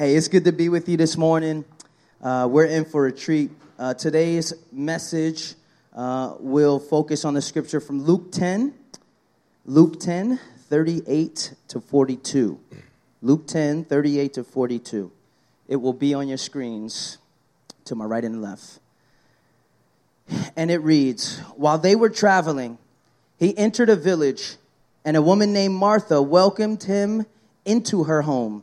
Hey, it's good to be with you this morning. Uh, we're in for a treat. Uh, today's message uh, will focus on the scripture from Luke 10, Luke 10, 38 to 42. Luke 10, 38 to 42. It will be on your screens to my right and left. And it reads While they were traveling, he entered a village, and a woman named Martha welcomed him into her home.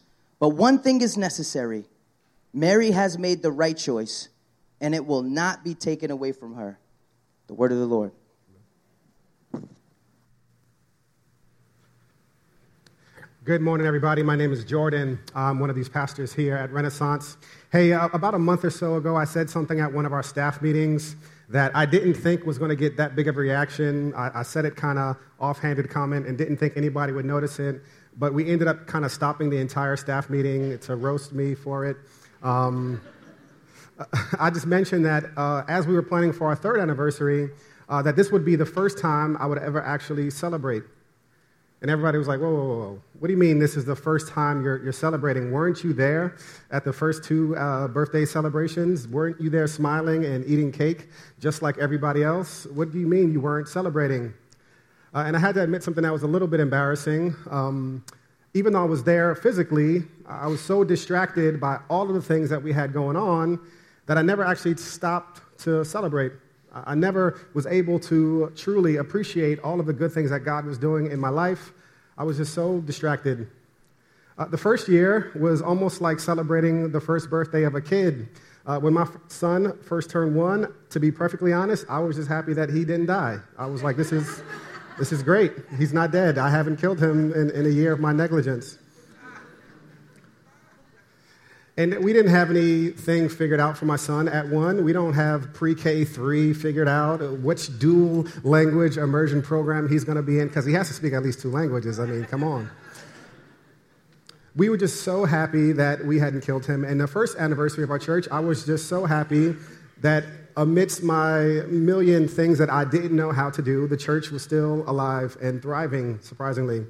but one thing is necessary Mary has made the right choice, and it will not be taken away from her. The word of the Lord. Good morning, everybody. My name is Jordan. I'm one of these pastors here at Renaissance. Hey, uh, about a month or so ago, I said something at one of our staff meetings that I didn't think was going to get that big of a reaction. I, I said it kind of offhanded comment and didn't think anybody would notice it but we ended up kind of stopping the entire staff meeting to roast me for it. Um, I just mentioned that uh, as we were planning for our third anniversary, uh, that this would be the first time I would ever actually celebrate. And everybody was like, whoa, whoa, whoa. What do you mean this is the first time you're, you're celebrating? Weren't you there at the first two uh, birthday celebrations? Weren't you there smiling and eating cake just like everybody else? What do you mean you weren't celebrating? Uh, and I had to admit something that was a little bit embarrassing. Um, even though I was there physically, I was so distracted by all of the things that we had going on that I never actually stopped to celebrate. I never was able to truly appreciate all of the good things that God was doing in my life. I was just so distracted. Uh, the first year was almost like celebrating the first birthday of a kid. Uh, when my son first turned one, to be perfectly honest, I was just happy that he didn't die. I was like, this is. This is great. He's not dead. I haven't killed him in, in a year of my negligence. And we didn't have anything figured out for my son at one. We don't have pre K 3 figured out which dual language immersion program he's going to be in, because he has to speak at least two languages. I mean, come on. We were just so happy that we hadn't killed him. And the first anniversary of our church, I was just so happy that amidst my million things that I didn't know how to do, the church was still alive and thriving, surprisingly.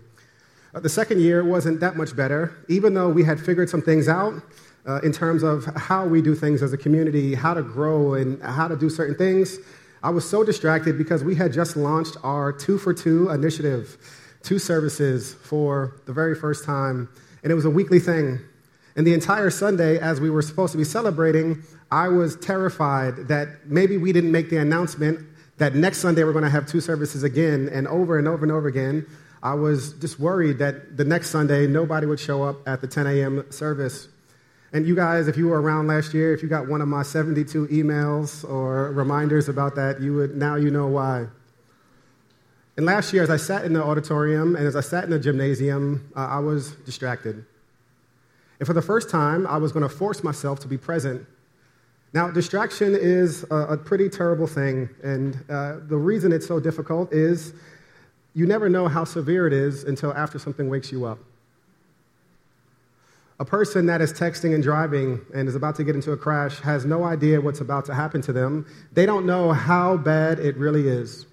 Uh, the second year wasn't that much better, even though we had figured some things out uh, in terms of how we do things as a community, how to grow, and how to do certain things. I was so distracted because we had just launched our two for two initiative, two services for the very first time, and it was a weekly thing. And the entire Sunday, as we were supposed to be celebrating, I was terrified that maybe we didn't make the announcement that next Sunday we're going to have two services again, and over and over and over again. I was just worried that the next Sunday nobody would show up at the 10 a.m. service. And you guys, if you were around last year, if you got one of my 72 emails or reminders about that, you would now you know why. And last year, as I sat in the auditorium and as I sat in the gymnasium, uh, I was distracted. And for the first time, I was going to force myself to be present now, distraction is a, a pretty terrible thing, and uh, the reason it's so difficult is you never know how severe it is until after something wakes you up. A person that is texting and driving and is about to get into a crash has no idea what's about to happen to them. They don't know how bad it really is.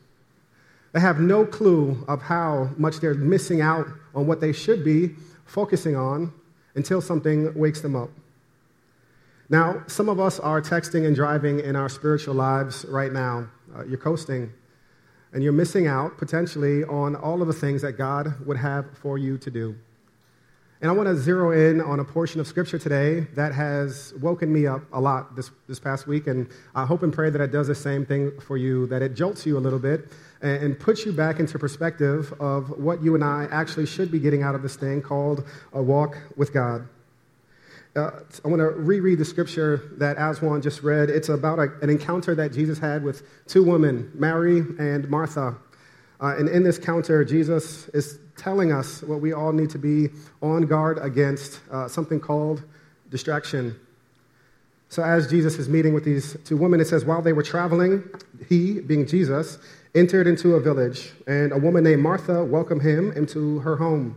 They have no clue of how much they're missing out on what they should be focusing on until something wakes them up. Now, some of us are texting and driving in our spiritual lives right now. Uh, you're coasting, and you're missing out potentially on all of the things that God would have for you to do. And I want to zero in on a portion of scripture today that has woken me up a lot this, this past week. And I hope and pray that it does the same thing for you, that it jolts you a little bit and, and puts you back into perspective of what you and I actually should be getting out of this thing called a walk with God. Uh, I want to reread the scripture that Aswan just read. It's about a, an encounter that Jesus had with two women, Mary and Martha. Uh, and in this encounter, Jesus is telling us what we all need to be on guard against uh, something called distraction. So, as Jesus is meeting with these two women, it says, while they were traveling, he, being Jesus, entered into a village, and a woman named Martha welcomed him into her home.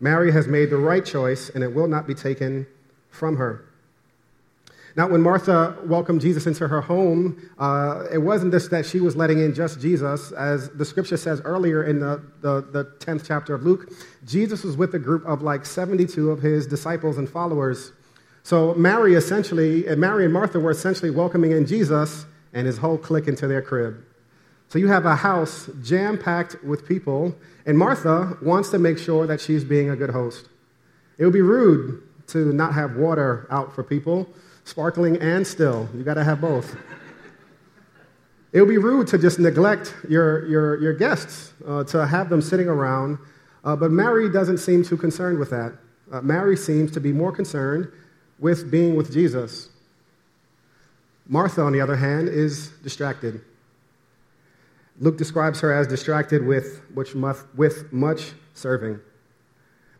Mary has made the right choice, and it will not be taken from her. Now, when Martha welcomed Jesus into her home, uh, it wasn't just that she was letting in just Jesus. As the scripture says earlier in the, the, the 10th chapter of Luke, Jesus was with a group of like 72 of his disciples and followers. So Mary essentially, and Mary and Martha were essentially welcoming in Jesus and his whole clique into their crib. So you have a house jam packed with people, and Martha wants to make sure that she's being a good host. It would be rude to not have water out for people, sparkling and still. You got to have both. it would be rude to just neglect your, your, your guests, uh, to have them sitting around. Uh, but Mary doesn't seem too concerned with that. Uh, Mary seems to be more concerned with being with Jesus. Martha, on the other hand, is distracted. Luke describes her as distracted with, with much serving.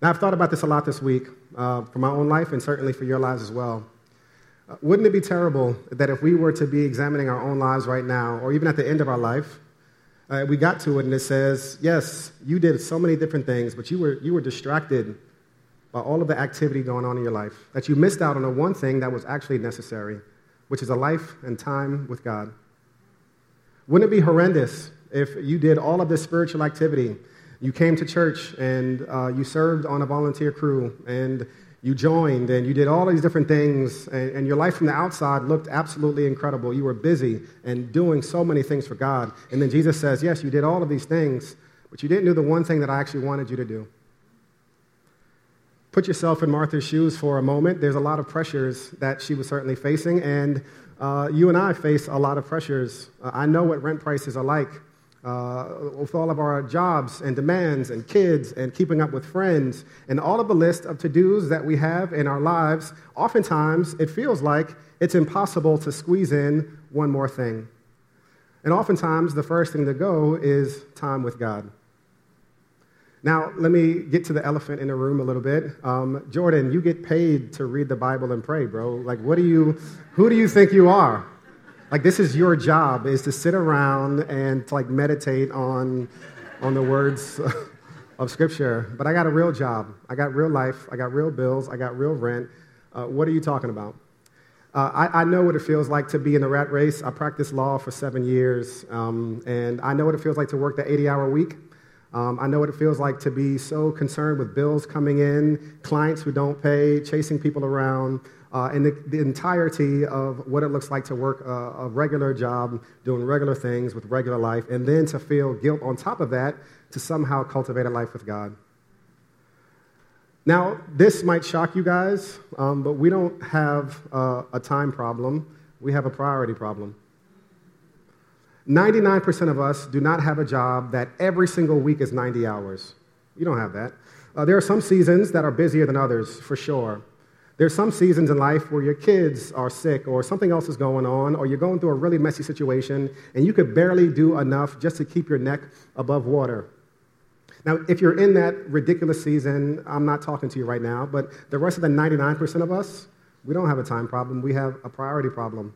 Now, I've thought about this a lot this week uh, for my own life and certainly for your lives as well. Uh, wouldn't it be terrible that if we were to be examining our own lives right now, or even at the end of our life, uh, we got to it and it says, Yes, you did so many different things, but you were, you were distracted by all of the activity going on in your life, that you missed out on the one thing that was actually necessary, which is a life and time with God. Wouldn't it be horrendous if you did all of this spiritual activity? You came to church and uh, you served on a volunteer crew and you joined and you did all these different things, and, and, your life from the outside looked absolutely incredible. You were busy and doing so many things for God. And then Jesus says, Yes, you did all of these things, but you didn't do the one thing that I actually wanted you to do. Put yourself in Martha's shoes for a moment. There's a lot of pressures that she was certainly facing, and uh, you and I face a lot of pressures. Uh, I know what rent prices are like. Uh, with all of our jobs and demands and kids and keeping up with friends and all of the list of to dos that we have in our lives, oftentimes it feels like it's impossible to squeeze in one more thing. And oftentimes the first thing to go is time with God. Now, let me get to the elephant in the room a little bit. Um, Jordan, you get paid to read the Bible and pray, bro. Like, what do you, who do you think you are? Like, this is your job, is to sit around and like meditate on, on the words of Scripture. But I got a real job. I got real life. I got real bills. I got real rent. Uh, what are you talking about? Uh, I, I, know what it feels like to be in the rat race. I practiced law for seven years, um, and I know what it feels like to work the 80 hour week. Um, I know what it feels like to be so concerned with bills coming in, clients who don't pay, chasing people around, uh, and the, the, entirety of what it looks like to work a, a, regular job, doing regular things with regular life, and then to feel guilt on top of that to somehow cultivate a life with God. Now, this might shock you guys, um, but we don't have a time problem, we have a priority problem. 99% of us do not have a job that every single week is 90 hours. You don't have that. Uh, there are some seasons that are busier than others, for sure. There's some seasons in life where your kids are sick or something else is going on or you're going through a really messy situation and you could barely do enough just to keep your neck above water. Now, if you're in that ridiculous season, I'm not talking to you right now, but the rest of the 99% of us, we don't have a time problem, we have a priority problem.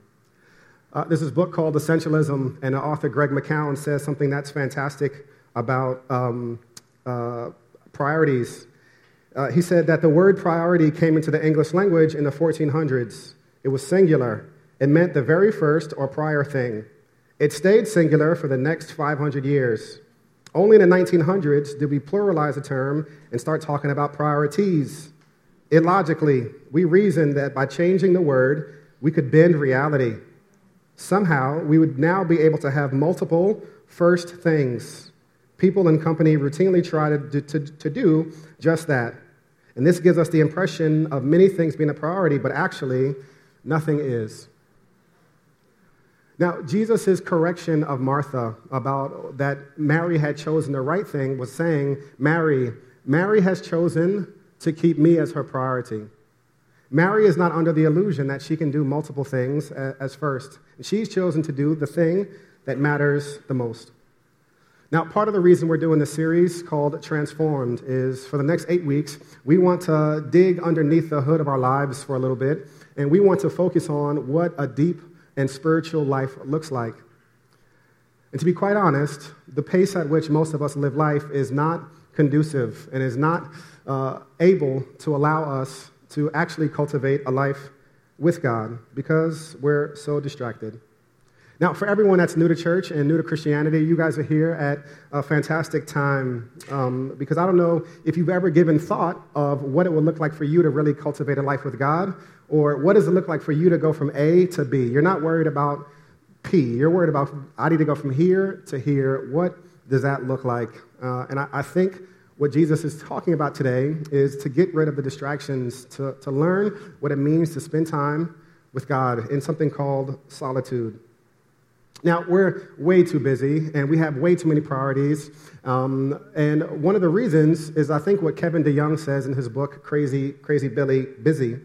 Uh, there's this book called Essentialism, and the author Greg McKeown says something that's fantastic about um, uh, priorities. Uh, he said that the word priority came into the English language in the 1400s. It was singular, it meant the very first or prior thing. It stayed singular for the next 500 years. Only in the 1900s did we pluralize the term and start talking about priorities. Illogically, we reasoned that by changing the word, we could bend reality somehow we would now be able to have multiple first things. People and company routinely try to, to, to do just that. And this gives us the impression of many things being a priority, but actually, nothing is. Now, Jesus' correction of Martha about that Mary had chosen the right thing was saying, Mary, Mary has chosen to keep me as her priority. Mary is not under the illusion that she can do multiple things as first. She's chosen to do the thing that matters the most. Now, part of the reason we're doing this series called Transformed is for the next eight weeks, we want to dig underneath the hood of our lives for a little bit, and we want to focus on what a deep and spiritual life looks like. And to be quite honest, the pace at which most of us live life is not conducive and is not uh, able to allow us to actually cultivate a life with God because we're so distracted. Now, for everyone that's new to church and new to Christianity, you guys are here at a fantastic time um, because I don't know if you've ever given thought of what it would look like for you to really cultivate a life with God, or what does it look like for you to go from A to B. You're not worried about P. You're worried about I need to go from here to here. What does that look like? Uh, and I, I think what Jesus is talking about today is to get rid of the distractions, to, to learn what it means to spend time with God in something called solitude. Now, we're way too busy and we have way too many priorities. Um, and one of the reasons is, I think, what Kevin DeYoung says in his book, Crazy, Crazy Billy Busy.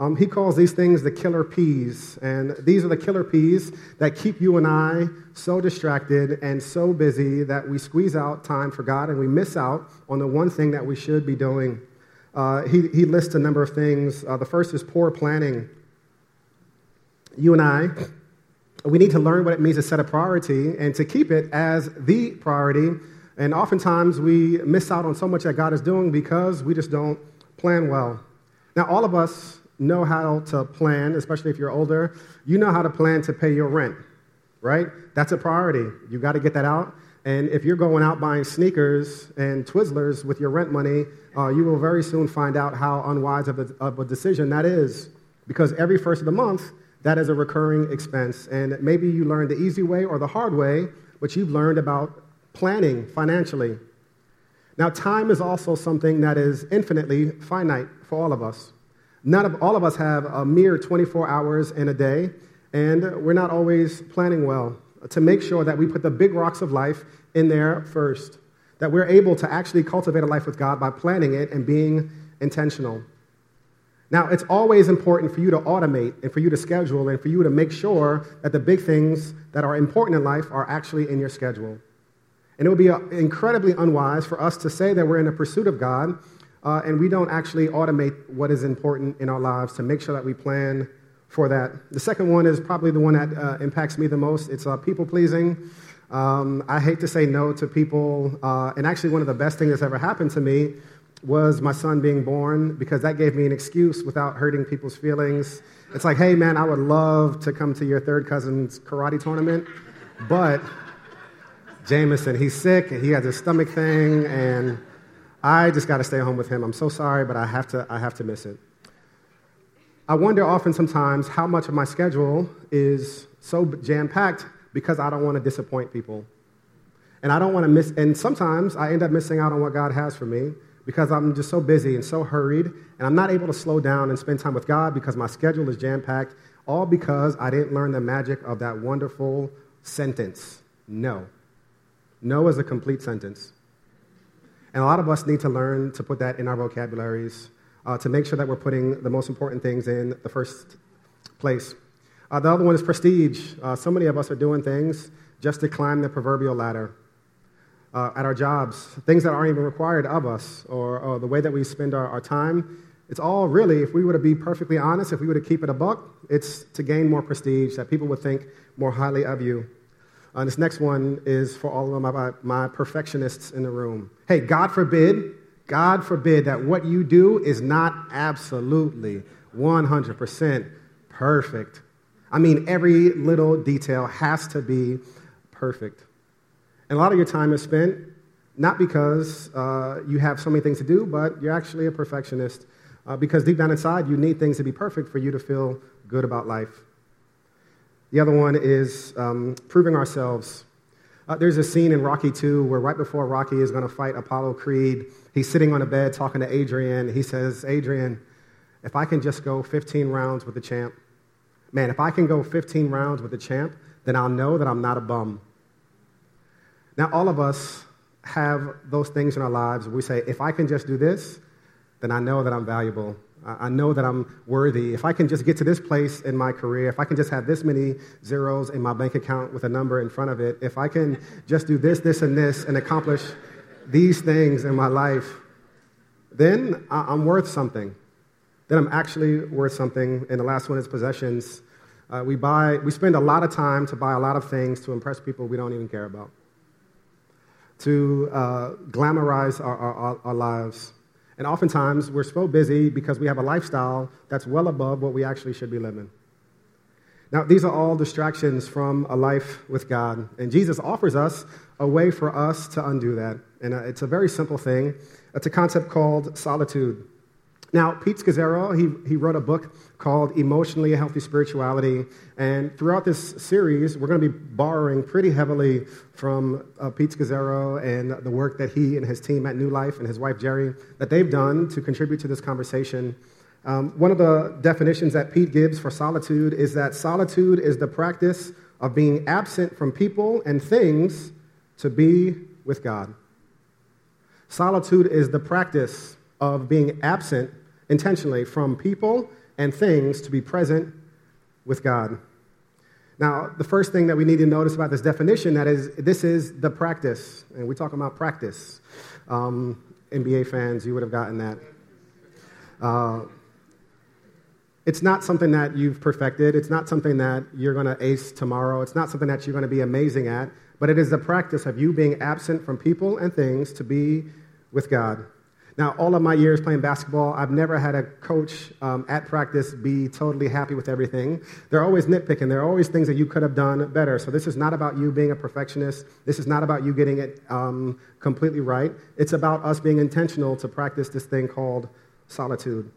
Um, he calls these things the killer Ps. And these are the killer Ps that keep you and I so distracted and so busy that we squeeze out time for God and we miss out on the one thing that we should be doing. Uh, he, he lists a number of things. Uh, the first is poor planning. You and I we need to learn what it means to set a priority and to keep it as the priority. And oftentimes we miss out on so much that God is doing because we just don't plan well. Now, all of us know how to plan, especially if you're older. You know how to plan to pay your rent, right? That's a priority. You got to get that out. And if you're going out buying sneakers and Twizzlers with your rent money, uh, you will very soon find out how unwise of a, of a decision that is. Because every first of the month, that is a recurring expense. And maybe you learned the easy way or the hard way, but you've learned about planning financially. Now, time is also something that is infinitely finite for all of us. Of all of us have a mere 24 hours in a day, and we're not always planning well to make sure that we put the big rocks of life in there first, that we're able to actually cultivate a life with God by planning it and being intentional. Now, it's always important for you to automate and for you to schedule and for you to make sure that the big things that are important in life are actually in your schedule. And it would be uh, incredibly unwise for us to say that we're in a pursuit of God uh, and we don't actually automate what is important in our lives to make sure that we plan for that. The second one is probably the one that uh, impacts me the most it's uh, people pleasing. Um, I hate to say no to people, uh, and actually, one of the best things that's ever happened to me was my son being born because that gave me an excuse without hurting people's feelings. It's like, hey, man, I would love to come to your third cousin's karate tournament, but Jameson, he's sick and he has a stomach thing, and I just got to stay home with him. I'm so sorry, but I have to, I have to miss it. I wonder often sometimes how much of my schedule is so jam packed because I don't want to disappoint people. And I don't want to miss, and sometimes I end up missing out on what God has for me because I'm just so busy and so hurried, and I'm not able to slow down and spend time with God because my schedule is jam packed, all because I didn't learn the magic of that wonderful sentence no. No is a complete sentence. And a lot of us need to learn to put that in our vocabularies uh, to make sure that we're putting the most important things in the first place. Uh, the other one is prestige. Uh, so many of us are doing things just to climb the proverbial ladder uh, at our jobs, things that aren't even required of us, or, or the way that we spend our, our, time. It's all really, if we were to be perfectly honest, if we were to keep it a buck, it's to gain more prestige, that people would think more highly of you. Uh, this next one is for all of my, my perfectionists in the room. Hey, God forbid, God forbid that what you do is not absolutely 100% perfect. I mean, every little detail has to be perfect. And a lot of your time is spent not because uh, you have so many things to do, but you're actually a perfectionist. Uh, because deep down inside, you need things to be perfect for you to feel good about life. The other one is um, proving ourselves. Uh, there's a scene in Rocky 2 where right before Rocky is going to fight Apollo Creed, he's sitting on a bed talking to Adrian. He says, Adrian, if I can just go 15 rounds with the champ, man, if I can go 15 rounds with the champ, then I'll know that I'm not a bum. Now, all of us have those things in our lives. We say, if I can just do this, then I know that I'm valuable. I know that I'm worthy. If I can just get to this place in my career, if I can just have this many zeros in my bank account with a number in front of it, if I can just do this, this, and this and accomplish these things in my life, then I'm worth something. Then I'm actually worth something. And the last one is possessions. Uh, we, buy, we spend a lot of time to buy a lot of things to impress people we don't even care about, to uh, glamorize our, our, our lives. And oftentimes, we're so busy because we have a lifestyle that's well above what we actually should be living. Now, these are all distractions from a life with God. And Jesus offers us a way for us to undo that. And uh, it's a very simple thing. It's a concept called solitude. Now, Pete Scazzero, he, he wrote a book called Emotionally Healthy Spirituality. And throughout this series, we're going to be borrowing pretty heavily from uh, Pete Scazzero and the work that he and his team at New Life and his wife Geri, that they've done to contribute to this conversation. Um, one of the definitions that Pete gives for solitude is that solitude is the practice of being absent from people and things to be with God. Solitude is the practice of being absent intentionally from people and things to be present with God. Now, the first thing that we need to notice about this definition that is this is the practice, and we're talking about practice. Um, NBA fans, you would have gotten that. Uh, it's not something that you've perfected. It's not something that you're going to ace tomorrow. It's not something that you're going to be amazing at. But it is the practice of you being absent from people and things to be with God. Now, all of my years playing basketball, I've never had a coach um, at practice be totally happy with everything. They're always nitpicking. There are always things that you could have done better. So, this is not about you being a perfectionist. This is not about you getting it um, completely right. It's about us being intentional to practice this thing called solitude.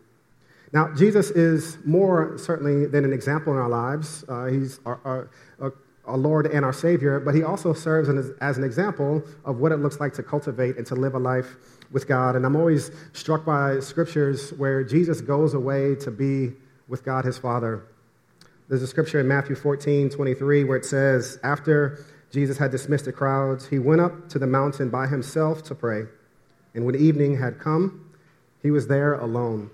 Now, Jesus is more certainly than an example in our lives. Uh, he's our, our, our, our, Lord and our Savior, but he also serves as, as an example of what it looks like to cultivate and to live a life with God. And I'm always struck by scriptures where Jesus goes away to be with God his Father. There's a scripture in Matthew 14, 23, where it says, After Jesus had dismissed the crowds, he went up to the mountain by himself to pray. And when evening had come, he was there alone.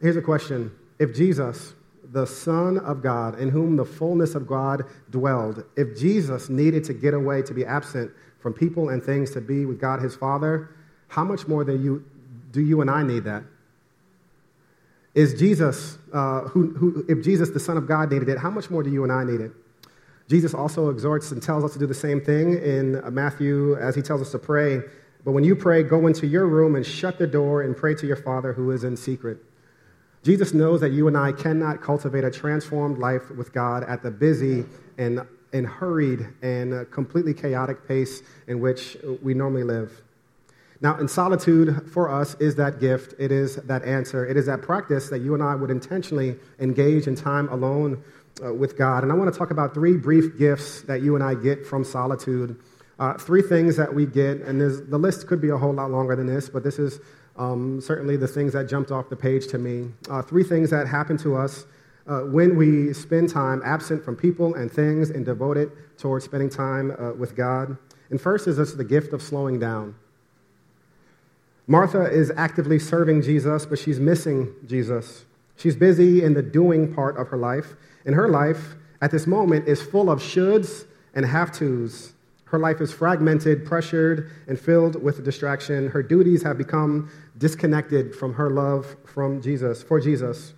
Here's a question If Jesus, the Son of God, in whom the fullness of God dwelled, if Jesus needed to get away to be absent from people and things to be with God his Father, how much more do you, do you and I need that? Is Jesus, uh, who, who, if Jesus, the Son of God, needed it, how much more do you and I need it? Jesus also exhorts and tells us to do the same thing in Matthew as he tells us to pray. But when you pray, go into your room and shut the door and pray to your Father who is in secret. Jesus knows that you and I cannot cultivate a transformed life with God at the busy and and hurried and completely chaotic pace in which we normally live. Now, in solitude for us is that gift, it is that answer, it is that practice that you and I would intentionally engage in time alone uh, with God. And I want to talk about three brief gifts that you and I get from solitude. Uh, three things that we get, and the list could be a whole lot longer than this, but this is um, certainly the things that jumped off the page to me. Uh, three things that happen to us uh, when we spend time absent from people and things and devoted towards spending time uh, with God. And first is this the gift of slowing down. Martha is actively serving Jesus, but she's missing Jesus. She's busy in the doing part of her life, and her life at this moment is full of shoulds and have tos. Her life is fragmented, pressured, and filled with distraction. Her duties have become disconnected from her love from Jesus, for Jesus.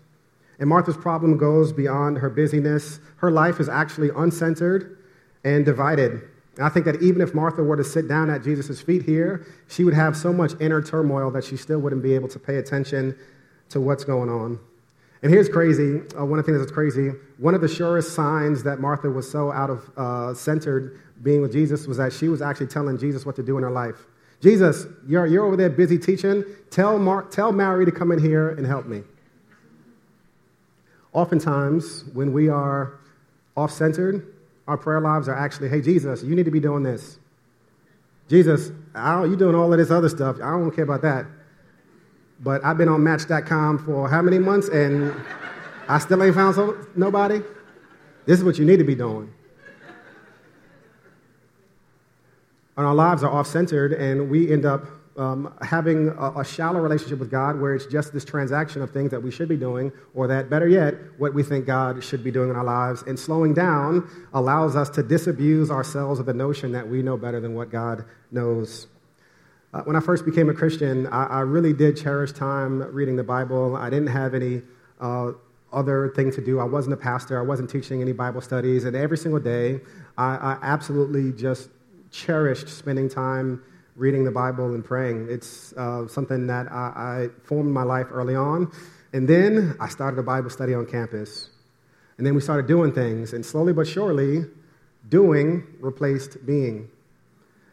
And Martha's problem goes beyond her busyness. Her life is actually uncentered and divided. And I think that even if Martha were to sit down at Jesus' feet here, she would have so much inner turmoil that she still wouldn't be able to pay attention to what's going on. And here's crazy uh, one of the things that's crazy one of the surest signs that Martha was so out of uh, centered being with Jesus was that she was actually telling Jesus what to do in her life. Jesus, you're, you're over there busy teaching. Tell, Mar- tell Mary to come in here and help me. Oftentimes, when we are off centered, our prayer lives are actually, hey, Jesus, you need to be doing this. Jesus, you're doing all of this other stuff. I don't care about that. But I've been on Match.com for how many months and I still ain't found so, nobody? This is what you need to be doing. and our lives are off centered, and we end up um, having a, a, shallow relationship with God where it's just this transaction of things that we should be doing, or that, better yet, what we think God should be doing in our lives. And slowing down allows us to disabuse ourselves of the notion that we know better than what God knows. Uh, when I first became a Christian, I, I, really did cherish time reading the Bible. I didn't have any uh, other thing to do. I wasn't a pastor, I wasn't teaching any Bible studies, and every single day, I, I absolutely just cherished spending time reading the Bible and praying. It's uh, something that I, I formed my life early on. And then I started a Bible study on campus. And then we started doing things. And slowly but surely, doing replaced being.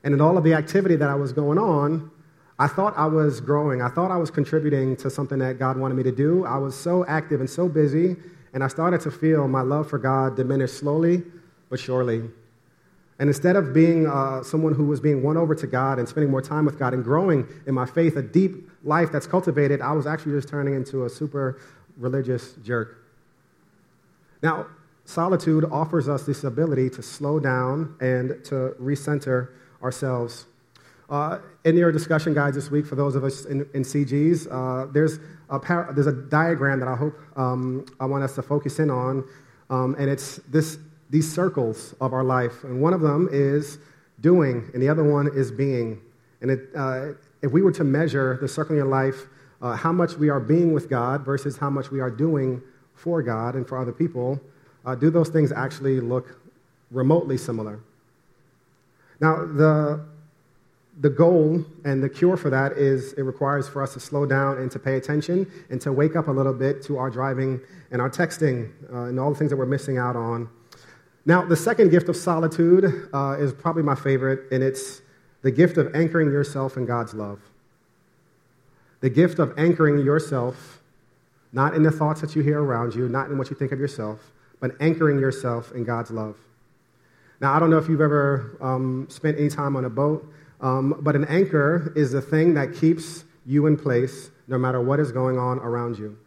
And in all of the activity that I was going on, I thought I was growing. I thought I was contributing to something that God wanted me to do. I was so active and so busy, and I started to feel my love for God diminish slowly but surely. And instead of being uh, someone who was being won over to God and spending more time with God and growing in my faith, a deep life that's cultivated, I was actually just turning into a super religious jerk. Now, solitude offers us this ability to slow down and to recenter ourselves. Uh, in your discussion guides this week, for those of us in, in CGs, uh, there's, a par- there's a diagram that I hope um, I want us to focus in on, um, and it's this these circles of our life. And one of them is doing, and the other one is being. And it, uh, if we were to measure the circle in your life, uh, how much we are being with God versus how much we are doing for God and for other people, uh, do those things actually look remotely similar? Now, the, the goal and the cure for that is it requires for us to slow down and to pay attention and to wake up a little bit to our driving and our texting uh, and all the things that we're missing out on now, the second gift of solitude uh, is probably my favorite, and it's the gift of anchoring yourself in God's love. The gift of anchoring yourself, not in the thoughts that you hear around you, not in what you think of yourself, but anchoring yourself in God's love. Now, I don't know if you've ever um, spent any time on a boat, um, but an anchor is the thing that keeps you in place no matter what is going on around you.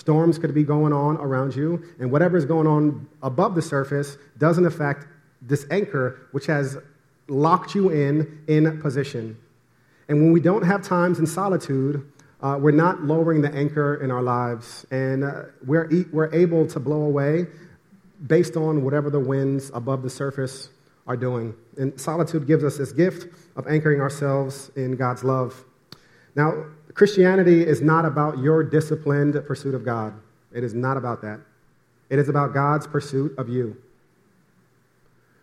Storms could be going on around you, and whatever is going on above the surface doesn't affect this anchor, which has locked you in in position. And when we don't have times in solitude, uh, we're not lowering the anchor in our lives, and uh, we're, e- we're able to blow away based on whatever the winds above the surface are doing. And solitude gives us this gift of anchoring ourselves in God's love. Now, Christianity is not about your disciplined pursuit of God. It is not about that. It is about God's pursuit of you.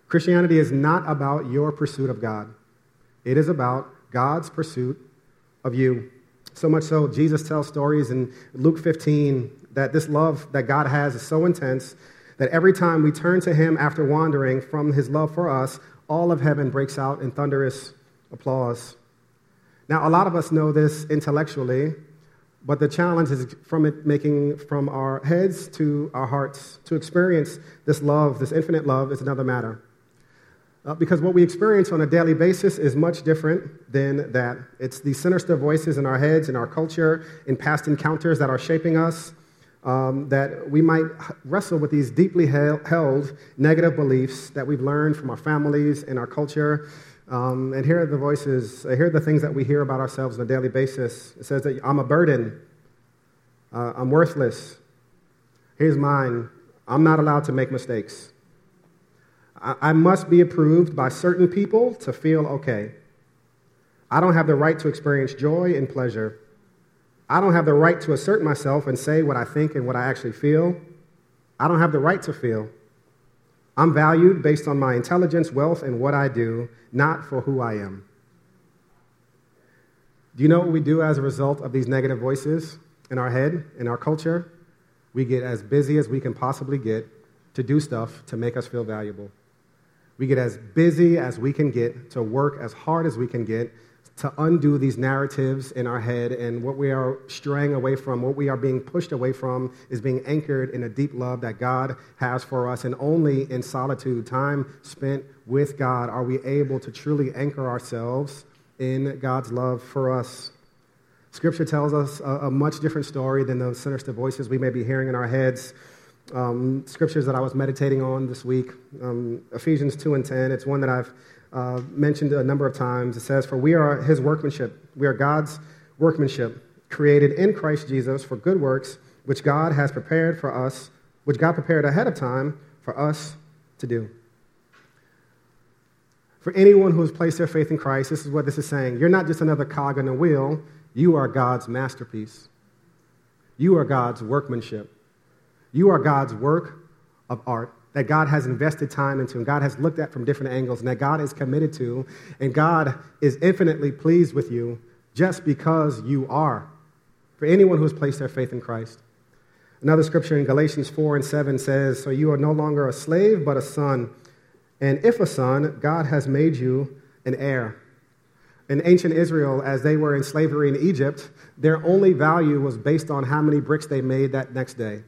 Christianity is not about your pursuit of God. It is about God's pursuit of you. So much so, Jesus tells stories in Luke 15 that this love that God has is so intense that every time we turn to Him after wandering from His love for us, all of heaven breaks out in thunderous applause. Now, a lot of us know this intellectually, but the challenge is from it making from our heads to our hearts. To experience this love, this infinite love, is another matter. Uh, because what we experience on a daily basis is much different than that. It's the sinister voices in our heads, in our culture, in past encounters that are shaping us, um, that we might wrestle with these deeply held negative beliefs that we've learned from our families and our culture um, and here are the voices, uh, here are the things that we hear about ourselves on a daily basis. It says that I'm a burden, uh, I'm worthless. Here's mine I'm not allowed to make mistakes. I, I must be approved by certain people to feel okay. I don't have the right to experience joy and pleasure. I don't have the right to assert myself and say what I think and what I actually feel. I don't have the right to feel. I'm valued based on my intelligence, wealth, and what I do, not for who I am. Do you know what we do as a result of these negative voices in our head, in our culture? We get as busy as we can possibly get to do stuff to make us feel valuable. We get as busy as we can get to work as hard as we can get to undo these narratives in our head. And what we are straying away from, what we are being pushed away from, is being anchored in a deep love that God has for us. And only in solitude, time spent with God, are we able to truly anchor ourselves in God's love for us. Scripture tells us a, a much different story than those sinister voices we may be hearing in our heads. um, scriptures that I was meditating on this week. Um, Ephesians 2 and 10. It's one that I've uh, mentioned a number of times. It says, For we are his workmanship. We are God's workmanship, created in Christ Jesus for good works, which God has prepared for us, which God prepared ahead of time for us to do. For anyone who has placed their faith in Christ, this is what this is saying. You're not just another cog in the wheel, you are God's masterpiece. You are God's workmanship. You are God's work of art that God has invested time into and God has looked at from different angles and that God is committed to, and God is infinitely pleased with you just because you are. For anyone who has placed their faith in Christ. Another scripture in Galatians 4 and 7 says, So you are no longer a slave, but a son. And if a son, God has made you an heir. In ancient Israel, as they were in slavery in Egypt, their only value was based on how many bricks they made that next day.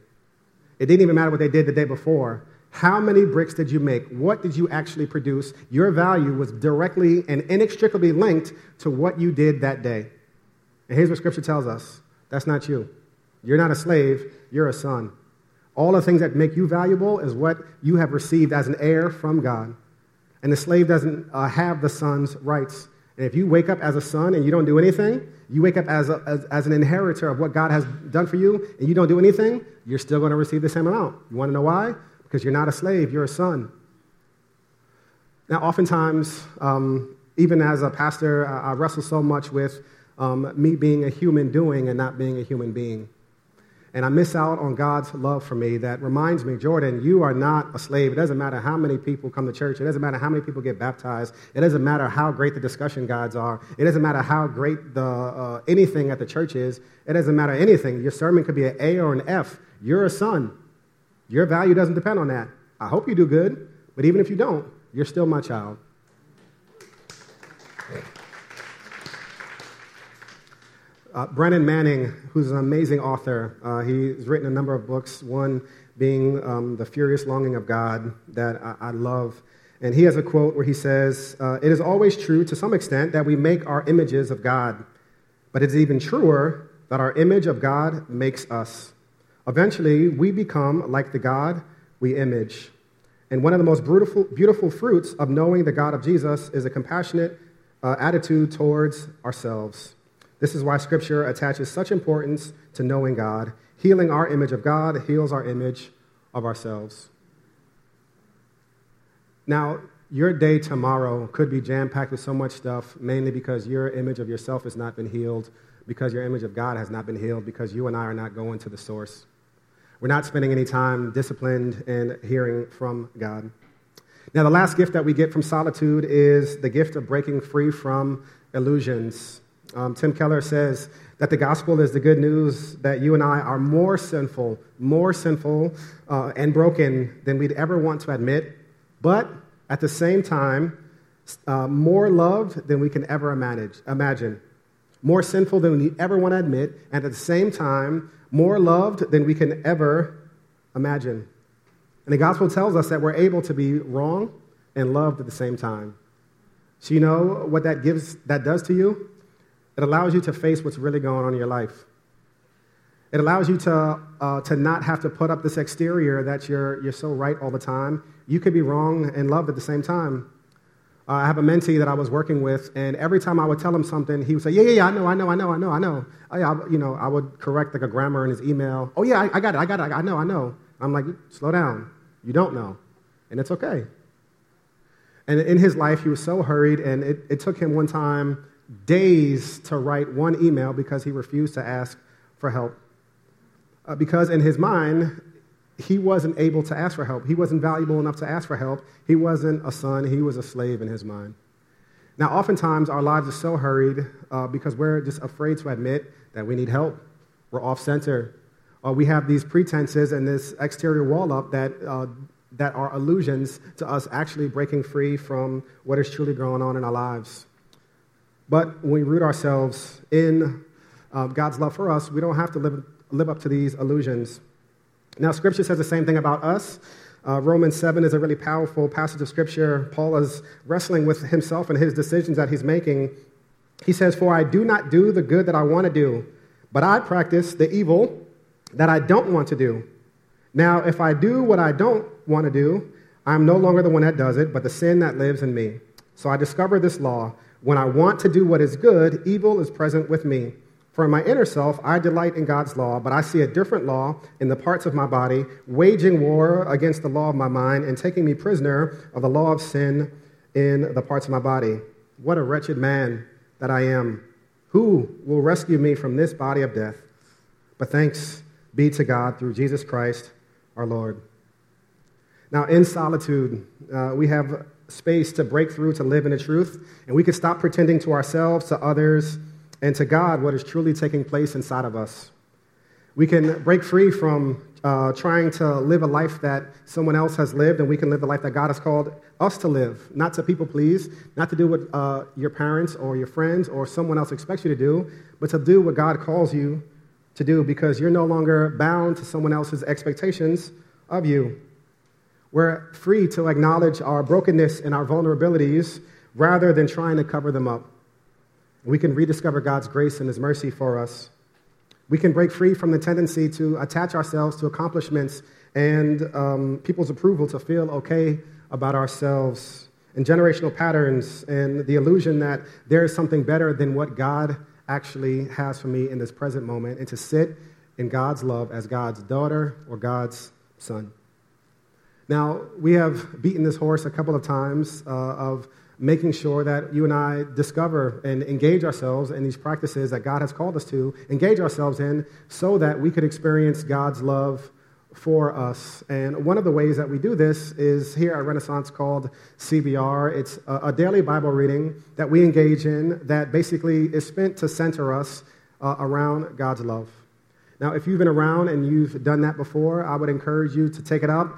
It didn't even matter what they did the day before. How many bricks did you make? What did you actually produce? Your value was directly and inextricably linked to what you did that day. And here's what Scripture tells us that's not you. You're not a slave, you're a son. All the things that make you valuable is what you have received as an heir from God. And the slave doesn't uh, have the son's rights. And if you wake up as a son and you don't do anything, you wake up as, a, as, as, an inheritor of what God has done for you, and you don't do anything, you're still going to receive the same amount. You want to know why? Because you're not a slave, you're a son. Now, oftentimes, um, even as a pastor, I, I wrestle so much with um, me being a human doing and not being a human being and I miss out on God's love for me that reminds me, Jordan, you are not a slave. It doesn't matter how many people come to church. It doesn't matter how many people get baptized. It doesn't matter how great the discussion guides are. It doesn't matter how great the, uh, anything at the church is. It doesn't matter anything. Your sermon could be an A or an F. You're a son. Your value doesn't depend on that. I hope you do good, but even if you don't, you're still my child. Uh, Brennan Manning, who's an amazing author, uh, he's written a number of books, one being um, The Furious Longing of God, that I, I, love. And he has a quote where he says, uh, It is always true to some extent that we make our images of God, but it's even truer that our image of God makes us. Eventually, we become like the God we image. And one of the most beautiful, beautiful fruits of knowing the God of Jesus is a compassionate uh, attitude towards ourselves. This is why Scripture attaches such importance to knowing God. Healing our image of God heals our image of ourselves. Now, your day tomorrow could be jam packed with so much stuff, mainly because your image of yourself has not been healed, because your image of God has not been healed, because you and I are not going to the source. We're not spending any time disciplined and hearing from God. Now, the last gift that we get from solitude is the gift of breaking free from illusions. Um, Tim Keller says that the gospel is the good news that you and I are more sinful, more sinful uh, and broken than we'd ever want to admit, but at the same time, uh, more loved than we can ever imagine. More sinful than we ever want to admit, and at the same time, more loved than we can ever imagine. And the gospel tells us that we're able to be wrong and loved at the same time. So you know what that gives that does to you? It allows you to face what's really going on in your life. It allows you to, uh, to not have to put up this exterior that you're, you're so right all the time. You could be wrong and loved at the same time. Uh, I have a mentee that I was working with, and every time I would tell him something, he would say, Yeah, yeah, yeah, I know, I know, I know, I know, I know. Oh, yeah, I, you know, I would correct like a grammar in his email. Oh, yeah, I, I got it, I got it, I know, I know. I'm like, Slow down. You don't know. And it's okay. And in his life, he was so hurried, and it, it took him one time days to write one email because he refused to ask for help. Uh, because in his mind, he wasn't able to ask for help. He wasn't valuable enough to ask for help. He wasn't a son, he was a slave in his mind. Now, oftentimes, our lives are so hurried uh, because we're just afraid to admit that we need help. We're off center. Uh, we have these pretenses and this exterior wall up that, uh, that are illusions to us actually breaking free from what is truly going on in our lives. But when we root ourselves in uh, God's love for us, we don't have to live, live up to these illusions. Now, Scripture says the same thing about us. Uh, Romans 7 is a really powerful passage of Scripture. Paul is wrestling with himself and his decisions that he's making. He says, For I do not do the good that I want to do, but I practice the evil that I don't want to do. Now, if I do what I don't want to do, I'm no longer the one that does it, but the sin that lives in me. So I discover this law. When I want to do what is good, evil is present with me. For in my inner self, I delight in God's law, but I see a different law in the parts of my body, waging war against the law of my mind and taking me prisoner of the law of sin in the parts of my body. What a wretched man that I am. Who will rescue me from this body of death? But thanks be to God through Jesus Christ our Lord. Now, in solitude, uh, we have space to break through to live in the truth, and we can stop pretending to ourselves, to others, and to God what is truly taking place inside of us. We can break free from uh, trying to live a life that someone else has lived, and we can live the life that God has called us to live. Not to people please, not to do what uh, your parents or your friends or someone else expects you to do, but to do what God calls you to do because you're no longer bound to someone else's expectations of you. We're free to acknowledge our brokenness and our vulnerabilities rather than trying to cover them up. We can rediscover God's grace and His mercy for us. We can break free from the tendency to attach ourselves to accomplishments and um, people's approval to feel okay about ourselves and generational patterns and the illusion that there is something better than what God actually has for me in this present moment and to sit in God's love as God's daughter or God's son. Now, we have beaten this horse a couple of times uh, of making sure that you and I discover and engage ourselves in these practices that God has called us to, engage ourselves in, so that we could experience God's love for us. And one of the ways that we do this is here at Renaissance called CBR. It's a, daily Bible reading that we engage in that basically is spent to center us uh, around God's love. Now, if you've been around and you've done that before, I would encourage you to take it up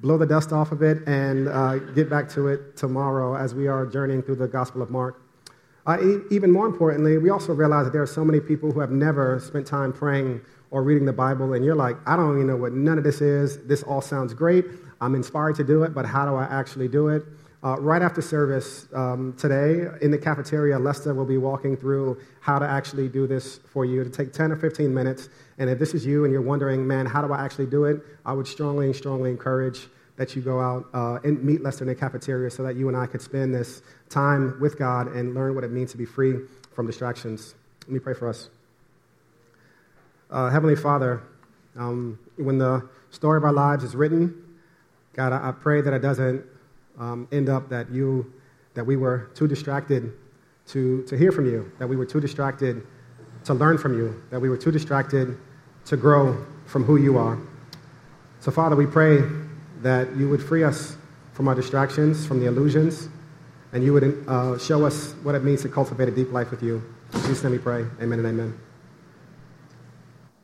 blow the dust off of it and uh, get back to it tomorrow as we are journeying through the Gospel of Mark. Uh, e- even more importantly, we also realize that there are so many people who have never spent time praying or reading the Bible, and you're like, I don't even know what none of this is. This all sounds great. I'm inspired to do it, but how do I actually do it? Uh, right after service um, today in the cafeteria, Lester will be walking through how to actually do this for you. To take 10 or 15 minutes. And if this is you and you're wondering, man, how do I actually do it? I would strongly, strongly encourage that you go out uh, and meet Lester in the cafeteria so that you and I could spend this time with God and learn what it means to be free from distractions. Let me pray for us. Uh, Heavenly Father, um, when the story of our lives is written, God, I, I pray that it doesn't um, end up that you, that we were too distracted to, to hear from you, that we were too distracted to learn from you, that we were too distracted to grow from who you are. So, Father, we pray that you would free us from our distractions, from the illusions, and you would uh, show us what it means to cultivate a deep life with you. Jesus' name we pray. Amen and amen.